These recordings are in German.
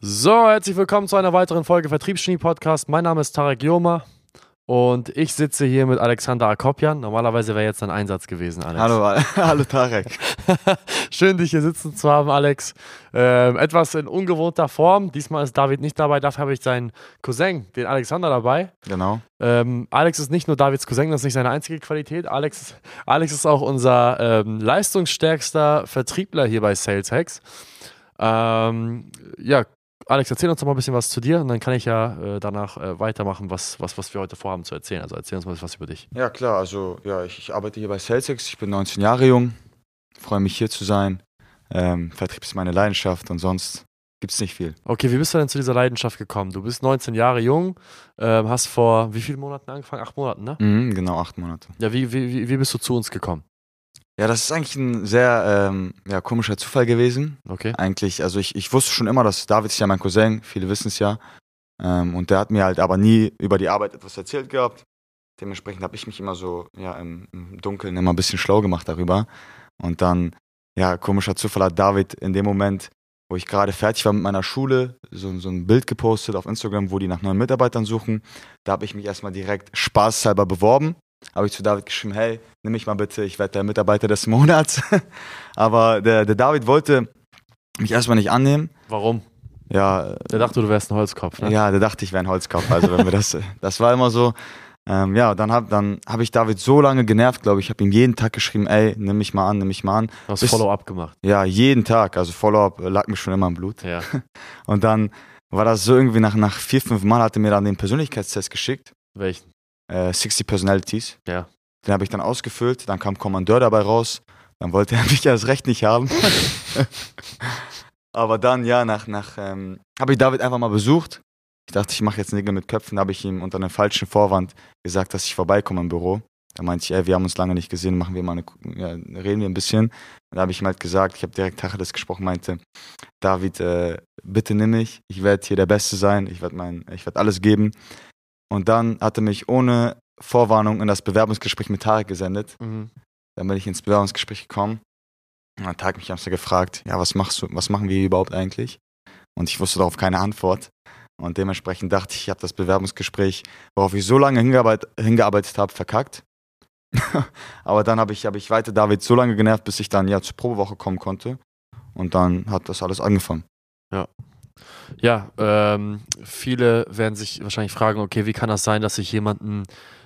So, herzlich willkommen zu einer weiteren Folge Vertriebsgenie Podcast. Mein Name ist Tarek Joma und ich sitze hier mit Alexander Akopian. Normalerweise wäre jetzt ein Einsatz gewesen, Alex. Hallo, hallo Tarek. Schön, dich hier sitzen zu haben, Alex. Ähm, etwas in ungewohnter Form. Diesmal ist David nicht dabei, dafür habe ich seinen Cousin, den Alexander, dabei. Genau. Ähm, Alex ist nicht nur Davids Cousin, das ist nicht seine einzige Qualität. Alex, Alex ist auch unser ähm, leistungsstärkster Vertriebler hier bei Sales Hacks. Ähm, ja, Alex, erzähl uns doch mal ein bisschen was zu dir und dann kann ich ja äh, danach äh, weitermachen, was, was, was wir heute vorhaben zu erzählen. Also erzähl uns mal was über dich. Ja, klar. Also, ja, ich, ich arbeite hier bei SalesX. Ich bin 19 Jahre jung. Freue mich hier zu sein. Ähm, Vertrieb ist meine Leidenschaft und sonst gibt es nicht viel. Okay, wie bist du denn zu dieser Leidenschaft gekommen? Du bist 19 Jahre jung, ähm, hast vor wie vielen Monaten angefangen? Acht Monaten, ne? Mhm, genau, acht Monate. Ja, wie, wie, wie bist du zu uns gekommen? Ja, das ist eigentlich ein sehr ähm, ja, komischer Zufall gewesen. Okay. Eigentlich, also ich, ich wusste schon immer, dass David ist ja mein Cousin, viele wissen es ja. Ähm, und der hat mir halt aber nie über die Arbeit etwas erzählt gehabt. Dementsprechend habe ich mich immer so ja, im, im Dunkeln immer ein bisschen schlau gemacht darüber. Und dann, ja, komischer Zufall hat David in dem Moment, wo ich gerade fertig war mit meiner Schule, so, so ein Bild gepostet auf Instagram, wo die nach neuen Mitarbeitern suchen. Da habe ich mich erstmal direkt spaßhalber beworben habe ich zu David geschrieben, hey, nimm mich mal bitte, ich werde der Mitarbeiter des Monats. Aber der, der David wollte mich erstmal nicht annehmen. Warum? Ja. Der dachte, du wärst ein Holzkopf, ne? Ja, der dachte, ich wäre ein Holzkopf. Also wenn wir das, das war immer so. Ähm, ja, dann habe dann hab ich David so lange genervt, glaube ich. Ich habe ihm jeden Tag geschrieben, ey, nimm mich mal an, nimm mich mal an. Du hast Follow-up gemacht. Ja, jeden Tag. Also Follow-up lag mir schon immer im Blut. Ja. Und dann war das so irgendwie nach, nach vier, fünf Mal hat er mir dann den Persönlichkeitstest geschickt. Welchen? Äh, 60 Personalities. Ja. Den habe ich dann ausgefüllt, dann kam Kommandeur dabei raus, dann wollte er mich erst recht nicht haben. Aber dann, ja, nach, nach ähm, habe ich David einfach mal besucht. Ich dachte, ich mache jetzt Nägel mit Köpfen, habe ich ihm unter einem falschen Vorwand gesagt, dass ich vorbeikomme im Büro. Da meinte ich, ey, wir haben uns lange nicht gesehen, machen wir mal eine, ja, reden wir ein bisschen. Da habe ich ihm halt gesagt, ich habe direkt Tacheles gesprochen, meinte, David, äh, bitte nimm mich, ich werde hier der Beste sein, ich werde mein, ich werde alles geben. Und dann hat er mich ohne Vorwarnung in das Bewerbungsgespräch mit Tarek gesendet. Mhm. Dann bin ich ins Bewerbungsgespräch gekommen. Und dann hat Tarek mich erst gefragt, ja, was machst du, was machen wir überhaupt eigentlich? Und ich wusste darauf keine Antwort. Und dementsprechend dachte ich, ich habe das Bewerbungsgespräch, worauf ich so lange hingearbeitet, hingearbeitet habe, verkackt. Aber dann habe ich, hab ich weiter David so lange genervt, bis ich dann ja zur Probewoche kommen konnte. Und dann hat das alles angefangen. Ja, ja, ähm, viele werden sich wahrscheinlich fragen, okay, wie kann das sein, dass ich jemanden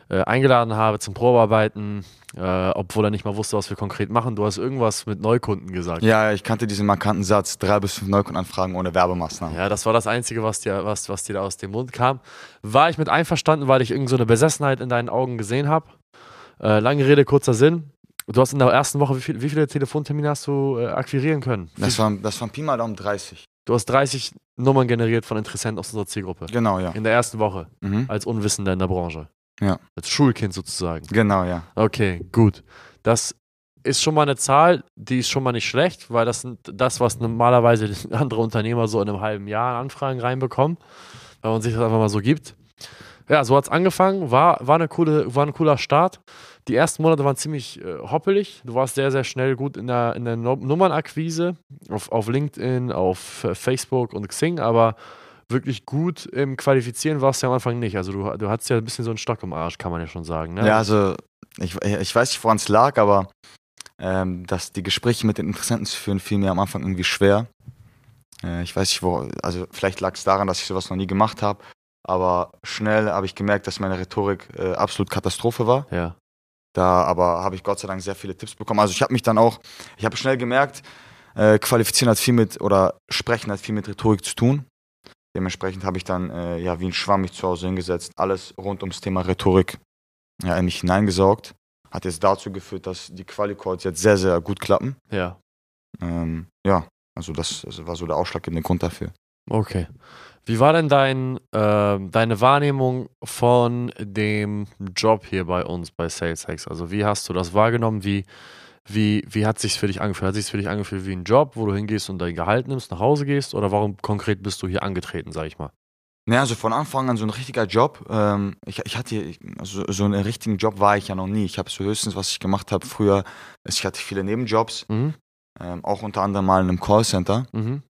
äh, eingeladen habe zum Probearbeiten, äh, obwohl er nicht mal wusste, was wir konkret machen. Du hast irgendwas mit Neukunden gesagt. Ja, ich kannte diesen markanten Satz, drei bis fünf Neukundenanfragen ohne Werbemaßnahmen. Ja, das war das Einzige, was dir, was, was dir da aus dem Mund kam. War ich mit einverstanden, weil ich irgend so eine Besessenheit in deinen Augen gesehen habe. Äh, lange Rede, kurzer Sinn. Du hast in der ersten Woche, wie, viel, wie viele Telefontermine hast du äh, akquirieren können? Das waren, das waren Pi mal Daumen 30. Du hast 30 Nummern generiert von Interessenten aus unserer Zielgruppe. Genau, ja. In der ersten Woche. Mhm. Als Unwissender in der Branche. Ja. Als Schulkind sozusagen. Genau, ja. Okay, gut. Das ist schon mal eine Zahl, die ist schon mal nicht schlecht, weil das sind das, was normalerweise andere Unternehmer so in einem halben Jahr an Anfragen reinbekommen, wenn man sich das einfach mal so gibt. Ja, so hat es angefangen, war, war, eine coole, war ein cooler Start. Die ersten Monate waren ziemlich äh, hoppelig. Du warst sehr, sehr schnell gut in der, in der Nummernakquise auf, auf LinkedIn, auf äh, Facebook und Xing, aber wirklich gut im Qualifizieren warst du ja am Anfang nicht. Also du, du hattest ja ein bisschen so einen Stock im Arsch, kann man ja schon sagen. Ne? Ja, also ich, ich weiß nicht, woran es lag, aber ähm, dass die Gespräche mit den Interessenten zu führen, fiel mir am Anfang irgendwie schwer. Äh, ich weiß nicht, wo, also vielleicht lag es daran, dass ich sowas noch nie gemacht habe, aber schnell habe ich gemerkt, dass meine Rhetorik äh, absolut Katastrophe war. Ja. Da aber habe ich Gott sei Dank sehr viele Tipps bekommen. Also ich habe mich dann auch, ich habe schnell gemerkt, äh, qualifizieren hat viel mit oder sprechen hat viel mit Rhetorik zu tun. Dementsprechend habe ich dann äh, ja wie ein Schwamm mich zu Hause hingesetzt, alles rund ums Thema Rhetorik ja, in mich hineingesaugt. Hat jetzt dazu geführt, dass die Quali-Calls jetzt sehr, sehr gut klappen. Ja. Ähm, ja, also das, das war so der ausschlaggebende Grund dafür. Okay. Wie war denn dein, äh, deine Wahrnehmung von dem Job hier bei uns bei Sales Hacks? Also wie hast du das wahrgenommen? Wie, wie, wie hat sich für dich angefühlt? Hat sich für dich angefühlt wie ein Job, wo du hingehst und dein Gehalt nimmst, nach Hause gehst? Oder warum konkret bist du hier angetreten, sag ich mal? Naja, also von Anfang an so ein richtiger Job. Ähm, ich, ich hatte, also so einen richtigen Job war ich ja noch nie. Ich habe so höchstens, was ich gemacht habe früher, ich hatte viele Nebenjobs, mhm. ähm, auch unter anderem mal in einem Callcenter. Mhm.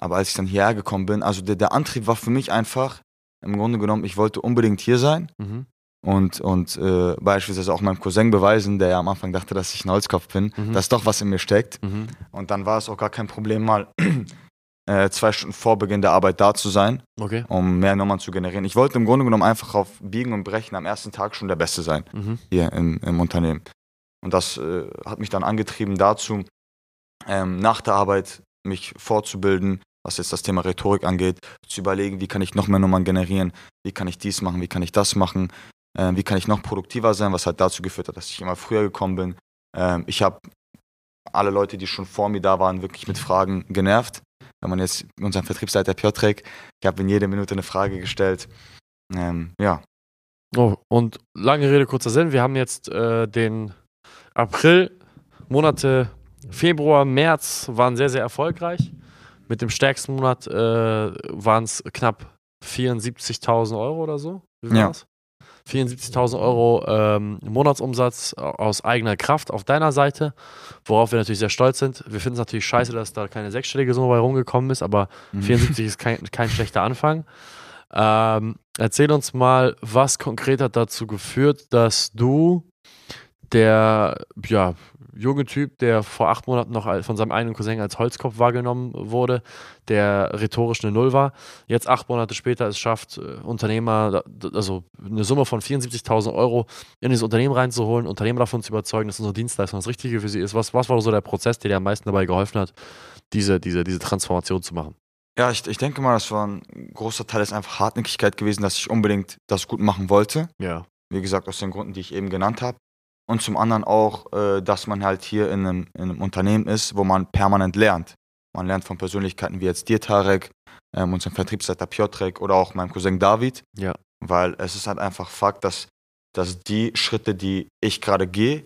Aber als ich dann hierher gekommen bin, also der, der Antrieb war für mich einfach, im Grunde genommen, ich wollte unbedingt hier sein Mhm. und, und äh, beispielsweise auch meinem Cousin beweisen, der ja am Anfang dachte, dass ich ein Holzkopf bin, Mhm. dass doch was in mir steckt. Mhm. Und dann war es auch gar kein Problem, mal äh, zwei Stunden vor Beginn der Arbeit da zu sein, Okay. um mehr Nummern zu generieren. Ich wollte im Grunde genommen einfach auf Biegen und Brechen am ersten Tag schon der Beste sein Mhm. hier im, im Unternehmen. Und das äh, hat mich dann angetrieben dazu, ähm, nach der Arbeit mich fortzubilden, was jetzt das Thema Rhetorik angeht, zu überlegen, wie kann ich noch mehr Nummern generieren, wie kann ich dies machen, wie kann ich das machen, äh, wie kann ich noch produktiver sein, was halt dazu geführt hat, dass ich immer früher gekommen bin. Ähm, ich habe alle Leute, die schon vor mir da waren, wirklich mit Fragen genervt. Wenn man jetzt unseren Vertriebsleiter Piotrek, ich habe in jeder Minute eine Frage gestellt. Ähm, ja, Oh, und lange Rede, kurzer Sinn. Wir haben jetzt äh, den April, Monate Februar, März waren sehr, sehr erfolgreich. Mit dem stärksten Monat äh, waren es knapp 74.000 Euro oder so. Wie viel Ja. war's? 74.000 Euro ähm, Monatsumsatz aus eigener Kraft auf deiner Seite, worauf wir natürlich sehr stolz sind. Wir finden es natürlich scheiße, dass da keine sechsstellige Summe bei rumgekommen ist, aber Mhm. 74 ist kein, kein schlechter Anfang. Ähm, erzähl uns mal, was konkret hat dazu geführt, dass du, der ja, junge Typ, der vor acht Monaten noch von seinem eigenen Cousin als Holzkopf wahrgenommen wurde, der rhetorisch eine Null war, jetzt acht Monate später es schafft, äh, Unternehmer, also eine Summe von 74.000 Euro in dieses Unternehmen reinzuholen, Unternehmer davon zu überzeugen, dass unsere Dienstleistung das Richtige für sie ist. Was, was war so der Prozess, der dir am meisten dabei geholfen hat, diese, diese, diese Transformation zu machen? Ja, ich, ich denke mal, das war ein großer Teil ist einfach Hartnäckigkeit gewesen, dass ich unbedingt das gut machen wollte. Ja. Wie gesagt, aus den Gründen, die ich eben genannt habe. Und zum anderen auch, äh, dass man halt hier in einem, in einem Unternehmen ist, wo man permanent lernt. Man lernt von Persönlichkeiten wie jetzt dir, Tarek, ähm, unserem Vertriebsleiter Piotrek oder auch meinem Cousin David. Ja. Weil es ist halt einfach Fakt, dass, dass die Schritte, die ich gerade gehe,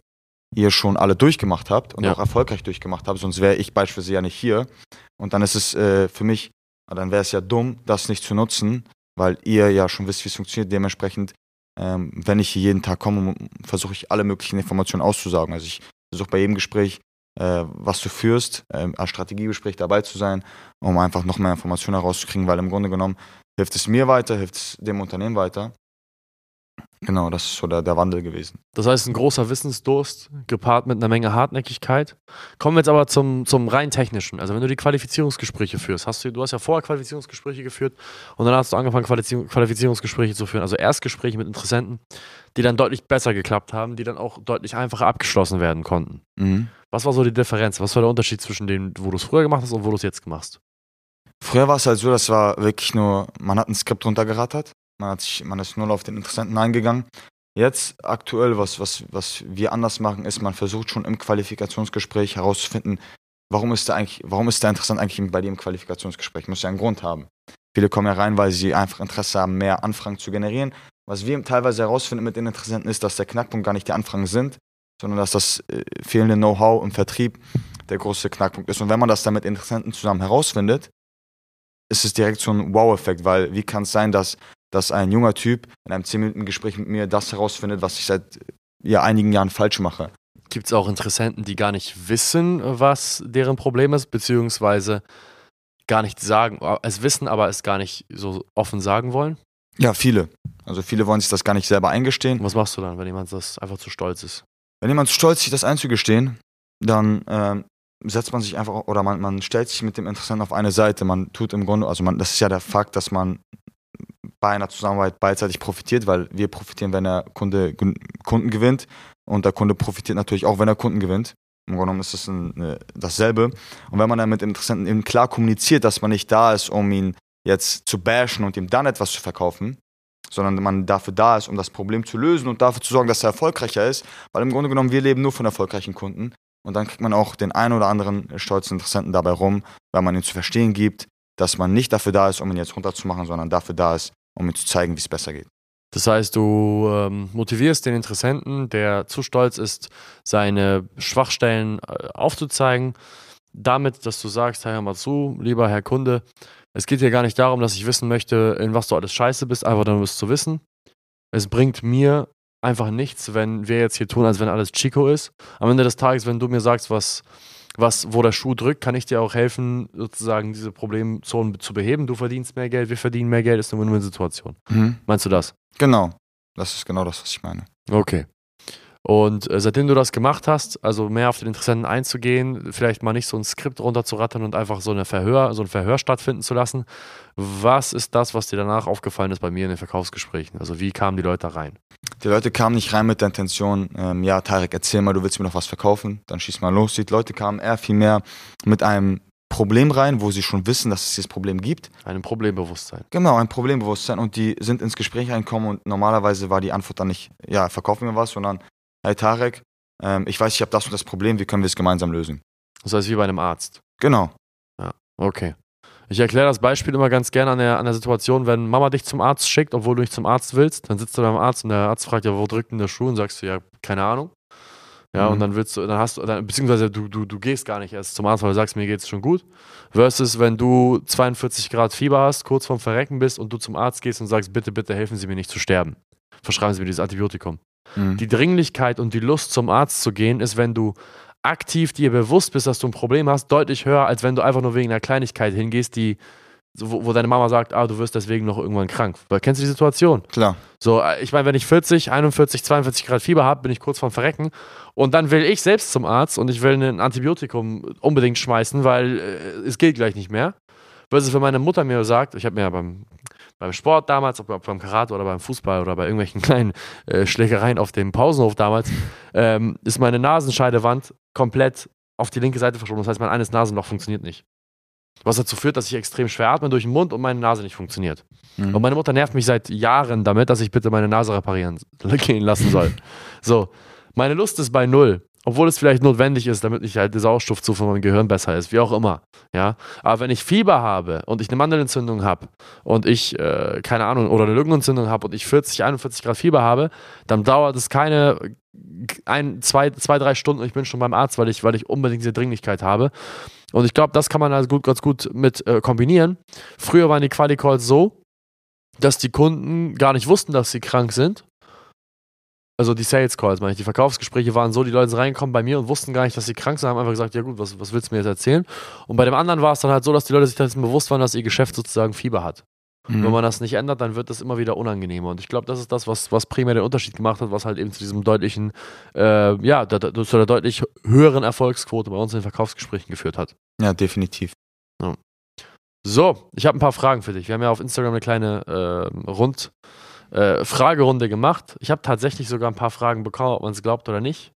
ihr schon alle durchgemacht habt und Ja. auch erfolgreich durchgemacht habt, sonst wäre ich beispielsweise ja nicht hier. Und dann ist es äh, für mich, dann wäre es ja dumm, das nicht zu nutzen, weil ihr ja schon wisst, wie es funktioniert. Dementsprechend, ähm, wenn ich hier jeden Tag komme, versuche ich alle möglichen Informationen auszusagen. Also ich versuche bei jedem Gespräch, äh, was du führst, ähm, als Strategiegespräch dabei zu sein, um einfach noch mehr Informationen herauszukriegen, weil im Grunde genommen hilft es mir weiter, hilft es dem Unternehmen weiter. Genau, das ist so der, der Wandel gewesen. Das heißt, ein großer Wissensdurst gepaart mit einer Menge Hartnäckigkeit. Kommen wir jetzt aber zum, zum rein technischen. Also wenn du die Qualifizierungsgespräche führst, hast du, du hast ja vorher Qualifizierungsgespräche geführt und dann hast du angefangen, Qualifizier- Qualifizierungsgespräche zu führen. Also Erstgespräche mit Interessenten, die dann deutlich besser geklappt haben, die dann auch deutlich einfacher abgeschlossen werden konnten. Mhm. Was war so die Differenz? Was war der Unterschied zwischen dem, wo du es früher gemacht hast und wo du es jetzt machst? Früher war es halt so, das war wirklich nur, man hat ein Skript runtergerattert, man, hat sich, man ist nur auf den Interessenten eingegangen. Jetzt aktuell, was, was, was wir anders machen, ist, man versucht schon im Qualifikationsgespräch herauszufinden, warum ist der eigentlich, warum ist der Interessant eigentlich bei dir im Qualifikationsgespräch? Muss ja einen Grund haben. Viele kommen ja rein, weil sie einfach Interesse haben, mehr Anfragen zu generieren. Was wir teilweise herausfinden mit den Interessenten ist, dass der Knackpunkt gar nicht die Anfragen sind, sondern dass das äh, fehlende Know-how im Vertrieb der große Knackpunkt ist. Und wenn man das dann mit Interessenten zusammen herausfindet, ist es direkt so ein Wow-Effekt, weil wie kann es sein, dass, dass ein junger Typ in einem 10-Minuten-Gespräch mit mir das herausfindet, was ich seit ja, einigen Jahren falsch mache? Gibt es auch Interessenten, die gar nicht wissen, was deren Problem ist, beziehungsweise gar nicht sagen, es wissen, aber es gar nicht so offen sagen wollen? Ja, viele. Also viele wollen sich das gar nicht selber eingestehen. Und was machst du dann, wenn jemand das einfach zu stolz ist? Wenn jemand stolz ist, sich das einzugestehen, dann ähm, setzt man sich einfach oder man, man stellt sich mit dem Interessenten auf eine Seite. Man tut im Grunde, also man, das ist ja der Fakt, dass man bei einer Zusammenarbeit beidseitig profitiert, weil wir profitieren, wenn der Kunde Kunden gewinnt und der Kunde profitiert natürlich auch, wenn er Kunden gewinnt. Im Grunde genommen ist das ein, äh, dasselbe. Und wenn man dann mit Interessenten eben klar kommuniziert, dass man nicht da ist, um ihn jetzt zu bashen und ihm dann etwas zu verkaufen, sondern man dafür da ist, um das Problem zu lösen und dafür zu sorgen, dass er erfolgreicher ist, weil im Grunde genommen wir leben nur von erfolgreichen Kunden und dann kriegt man auch den einen oder anderen stolzen Interessenten dabei rum, weil man ihm zu verstehen gibt, dass man nicht dafür da ist, um ihn jetzt runterzumachen, sondern dafür da ist, um ihm zu zeigen, wie es besser geht. Das heißt, du ähm, motivierst den Interessenten, der zu stolz ist, seine Schwachstellen äh, aufzuzeigen, damit, dass du sagst, mal zu, lieber Herr Kunde, es geht hier gar nicht darum, dass ich wissen möchte, in was du alles scheiße bist, einfach nur es zu wissen. Es bringt mir einfach nichts, wenn wir jetzt hier tun, als wenn alles Chico ist. Am Ende des Tages, wenn du mir sagst, was, was, wo der Schuh drückt, kann ich dir auch helfen, sozusagen diese Problemzonen zu beheben. Du verdienst mehr Geld, wir verdienen mehr Geld, ist eine Win-Win-Situation. Mhm. Meinst du das? Genau. Das ist genau das, was ich meine. Okay. Und äh, seitdem du das gemacht hast, also mehr auf den Interessenten einzugehen, vielleicht mal nicht so ein Skript runterzurattern und einfach so, eine Verhör, so ein Verhör stattfinden zu lassen, was ist das, was dir danach aufgefallen ist bei mir in den Verkaufsgesprächen? Also wie kamen die Leute rein? Die Leute kamen nicht rein mit der Intention, ähm, ja, Tarek, erzähl mal, du willst mir noch was verkaufen, dann schieß mal los. Die Leute kamen eher viel mehr mit einem Problem rein, wo sie schon wissen, dass es dieses Problem gibt. Ein Problembewusstsein. Genau, ein Problembewusstsein und die sind ins Gespräch reinkommen und normalerweise war die Antwort dann nicht, ja, verkauf mir was, sondern, hey Tarek, ähm, ich weiß, ich habe das und das Problem, wie können wir es gemeinsam lösen? Das heißt, wie bei einem Arzt. Genau. Okay. Ich erkläre das Beispiel immer ganz gerne an der, an der Situation, wenn Mama dich zum Arzt schickt, obwohl du nicht zum Arzt willst, dann sitzt du beim Arzt und der Arzt fragt ja, wo drückt denn der Schuh? Und sagst du, ja, keine Ahnung. Ja, Mhm. und dann willst du, dann hast du, dann, beziehungsweise du, du, du gehst gar nicht erst zum Arzt, weil du sagst, mir geht's schon gut. Versus, wenn du 42 Grad Fieber hast, kurz vorm Verrecken bist und du zum Arzt gehst und sagst, bitte, bitte helfen Sie mir nicht zu sterben. Verschreiben Sie mir dieses Antibiotikum. Mhm. Die Dringlichkeit und die Lust zum Arzt zu gehen, ist, wenn du aktiv dir bewusst bist, dass du ein Problem hast, deutlich höher, als wenn du einfach nur wegen einer Kleinigkeit hingehst, die, wo, wo deine Mama sagt, ah, du wirst deswegen noch irgendwann krank. Weil kennst du die Situation? Klar. So, äh, ich meine, wenn ich 40, 41, 42 Grad Fieber habe, bin ich kurz vorm Verrecken und dann will ich selbst zum Arzt und ich will ein Antibiotikum unbedingt schmeißen, weil äh, es geht gleich nicht mehr. Versus wenn meine Mutter mir sagt, ich habe mir ja beim, beim Sport damals, ob, ob beim Karate oder beim Fußball oder bei irgendwelchen kleinen äh, Schlägereien auf dem Pausenhof damals, ähm, ist meine Nasenscheidewand komplett auf die linke Seite verschoben. Das heißt, mein eines Nasenloch funktioniert nicht. Was dazu führt, dass ich extrem schwer atme durch den Mund und meine Nase nicht funktioniert. Mhm. Und meine Mutter nervt mich seit Jahren damit, dass ich bitte meine Nase reparieren gehen lassen soll. so, meine Lust ist bei null. Obwohl es vielleicht notwendig ist, damit ich halt die Sauerstoffzufuhr von meinem Gehirn besser ist, wie auch immer. Ja, aber wenn ich Fieber habe und ich eine Mandelentzündung habe und ich, äh, keine Ahnung, oder eine Lungenentzündung habe und ich 40, 41 Grad Fieber habe, dann dauert es keine ein, zwei, zwei, drei Stunden und ich bin schon beim Arzt, weil ich, weil ich unbedingt diese Dringlichkeit habe. Und ich glaube, das kann man also gut, ganz gut mit äh, kombinieren. Früher waren die Quali-Calls so, dass die Kunden gar nicht wussten, dass sie krank sind. Also die Sales Calls, meine ich. Die Verkaufsgespräche waren so, die Leute sind reingekommen bei mir und wussten gar nicht, dass sie krank sind, haben einfach gesagt, ja gut, was, was willst du mir jetzt erzählen? Und bei dem anderen war es dann halt so, dass die Leute sich dessen bewusst waren, dass ihr Geschäft sozusagen Fieber hat. Mhm. Wenn man das nicht ändert, dann wird das immer wieder unangenehmer. Und ich glaube, das ist das, was, was primär den Unterschied gemacht hat, was halt eben zu diesem deutlichen, äh, ja, da, da, zu der deutlich höheren Erfolgsquote bei uns in den Verkaufsgesprächen geführt hat. Ja, definitiv. So, ich habe ein paar Fragen für dich. Wir haben ja auf Instagram eine kleine äh, Rund, äh, Fragerunde gemacht. Ich habe tatsächlich sogar ein paar Fragen bekommen, ob man es glaubt oder nicht.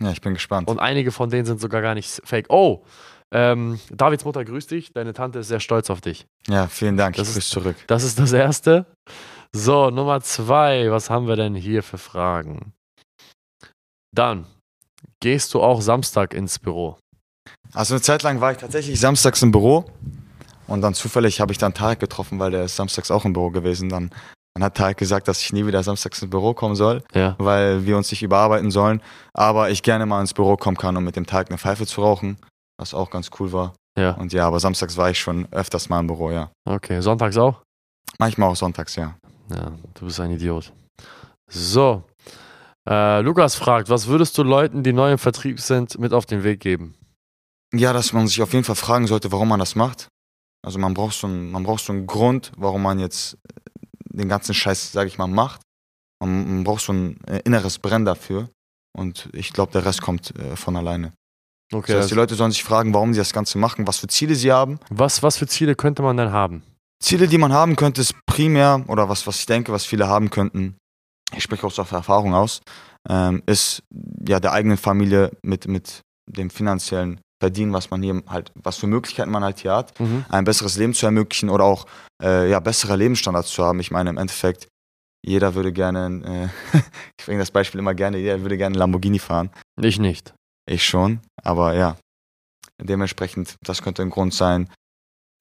Ja, ich bin gespannt. Und einige von denen sind sogar gar nicht fake. Oh, ähm, Davids Mutter grüßt dich. Deine Tante ist sehr stolz auf dich. ja, vielen Dank. Das ich grüße zurück. Das ist das Erste. So, Nummer zwei. Was haben wir denn hier für Fragen? Dann, gehst du auch Samstag ins Büro? Also eine Zeit lang war ich tatsächlich samstags im Büro und dann zufällig habe ich dann Tarek getroffen, weil der ist samstags auch im Büro gewesen. Dann, dann hat Tarek gesagt, dass ich nie wieder samstags ins Büro kommen soll, Ja. weil wir uns nicht überarbeiten sollen, aber ich gerne mal ins Büro kommen kann, um mit dem Tarek eine Pfeife zu rauchen, was auch ganz cool war. Ja. Und ja, aber samstags war ich schon öfters mal im Büro, ja. Okay. Sonntags auch? Manchmal auch sonntags, ja. Ja, du bist ein Idiot. So. Äh, Lukas fragt, was würdest du Leuten, die neu im Vertrieb sind, mit auf den Weg geben? Ja, dass man sich auf jeden Fall fragen sollte, warum man das macht. Also man braucht so einen, man braucht so einen Grund, warum man jetzt den ganzen Scheiß, sage ich mal, macht. Man, braucht so ein äh, inneres Brennen dafür. Und ich glaube, der Rest kommt äh, von alleine. Okay. das heißt, die Leute sollen sich fragen, warum sie das Ganze machen, was für Ziele sie haben. was, was für Ziele könnte man denn haben? Ziele, die man haben könnte, ist primär, oder was, was ich denke, was viele haben könnten, ich spreche aus Erfahrung aus, ähm, ist ja der eigenen Familie mit, mit dem finanziellen Verdienen, was man hier halt, was für Möglichkeiten man halt hier hat, Mhm. ein besseres Leben zu ermöglichen oder auch äh, ja, bessere Lebensstandards zu haben. Ich meine, im Endeffekt, jeder würde gerne, äh, ich bringe das Beispiel immer gerne, jeder würde gerne einen Lamborghini fahren. Ich nicht. Ich schon, aber ja, dementsprechend, das könnte ein Grund sein.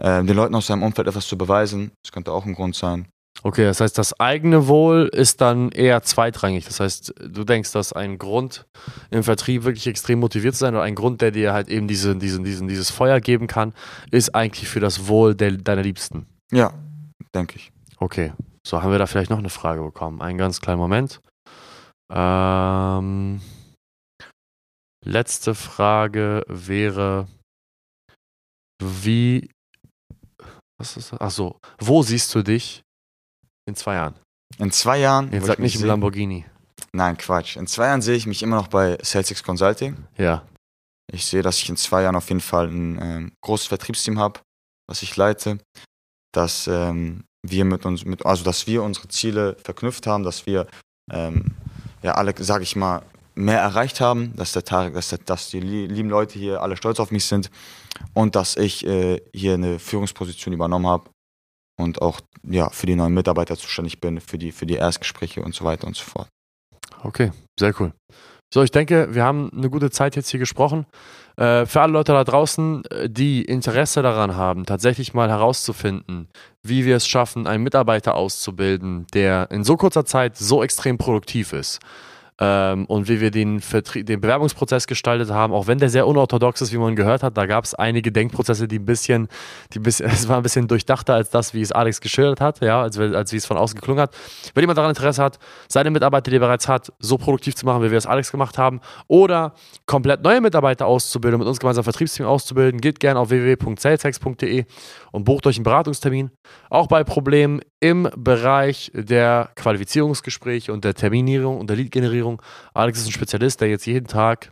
Äh, den Leuten aus seinem Umfeld etwas zu beweisen, das könnte auch ein Grund sein. Okay, das heißt, das eigene Wohl ist dann eher zweitrangig. Das heißt, du denkst, dass ein Grund im Vertrieb wirklich extrem motiviert zu sein oder ein Grund, der dir halt eben diese, diesen, diesen, dieses Feuer geben kann, ist eigentlich für das Wohl der, deiner Liebsten. Ja, denke ich. Okay, so haben wir da vielleicht noch eine Frage bekommen. Einen ganz kleinen Moment. Ähm, letzte Frage wäre, wie, was ist das? Ach so, wo siehst du dich in zwei Jahren? In zwei Jahren. Jetzt sag nicht im Lamborghini. Nein, Quatsch. In zwei Jahren sehe ich mich immer noch bei Celtics Consulting. Ja, Ich sehe, dass ich in zwei Jahren auf jeden Fall ein ähm, großes Vertriebsteam habe, was ich leite, dass ähm, wir mit uns, mit, also dass wir unsere Ziele verknüpft haben, dass wir ähm, ja alle, sage ich mal, mehr erreicht haben, dass der Tarek, dass, der, dass die lie- lieben Leute hier alle stolz auf mich sind und dass ich äh, hier eine Führungsposition übernommen habe und auch ja für die neuen Mitarbeiter zuständig bin, für die für die Erstgespräche und so weiter und so fort. okay, sehr cool. So, ich denke, wir haben eine gute Zeit jetzt hier gesprochen. Äh, für alle Leute da draußen, äh, die Interesse daran haben, tatsächlich mal herauszufinden, wie wir es schaffen, einen Mitarbeiter auszubilden, der in so kurzer Zeit so extrem produktiv ist. Ähm, und wie wir den, den Bewerbungsprozess gestaltet haben, auch wenn der sehr unorthodox ist, wie man gehört hat, da gab es einige Denkprozesse, die ein bisschen, die ein es war ein bisschen durchdachter als das, wie es Alex geschildert hat, ja, als, als wie es von außen geklungen hat. Wenn jemand daran Interesse hat, seine Mitarbeiter, die er bereits hat, so produktiv zu machen, wie wir es Alex gemacht haben, oder komplett neue Mitarbeiter auszubilden, mit uns gemeinsam ein Vertriebsteam auszubilden, geht gerne auf www.saletex.de und bucht euch einen Beratungstermin. Auch bei Problemen im Bereich der Qualifizierungsgespräche und der Terminierung und der Leadgenerierung. Alex ist ein Spezialist, der jetzt jeden Tag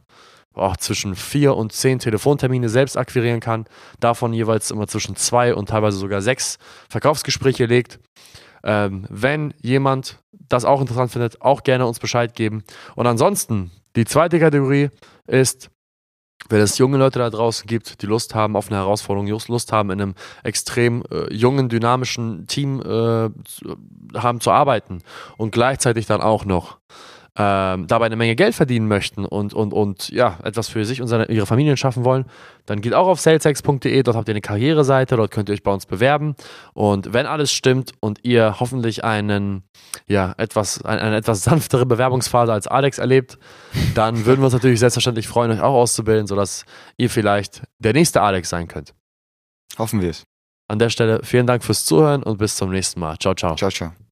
auch zwischen vier und zehn Telefontermine selbst akquirieren kann, davon jeweils immer zwischen zwei und teilweise sogar sechs Verkaufsgespräche legt. Ähm, wenn jemand das auch interessant findet, auch gerne uns Bescheid geben. Und ansonsten, die zweite Kategorie ist, wenn es junge Leute da draußen gibt, die Lust haben auf eine Herausforderung, Lust haben, in einem extrem äh, jungen, dynamischen Team äh, haben zu arbeiten und gleichzeitig dann auch noch ähm, dabei eine Menge Geld verdienen möchten und, und, und ja, etwas für sich und seine, ihre Familien schaffen wollen, dann geht auch auf salesex.de, dort habt ihr eine Karriereseite, dort könnt ihr euch bei uns bewerben und wenn alles stimmt und ihr hoffentlich einen, ja, etwas, ein- eine etwas sanftere Bewerbungsphase als Alex erlebt, dann würden wir uns natürlich selbstverständlich freuen, euch auch auszubilden, sodass ihr vielleicht der nächste Alex sein könnt. Hoffen wir es. An der Stelle vielen Dank fürs Zuhören und bis zum nächsten Mal. Ciao, ciao. Ciao, ciao.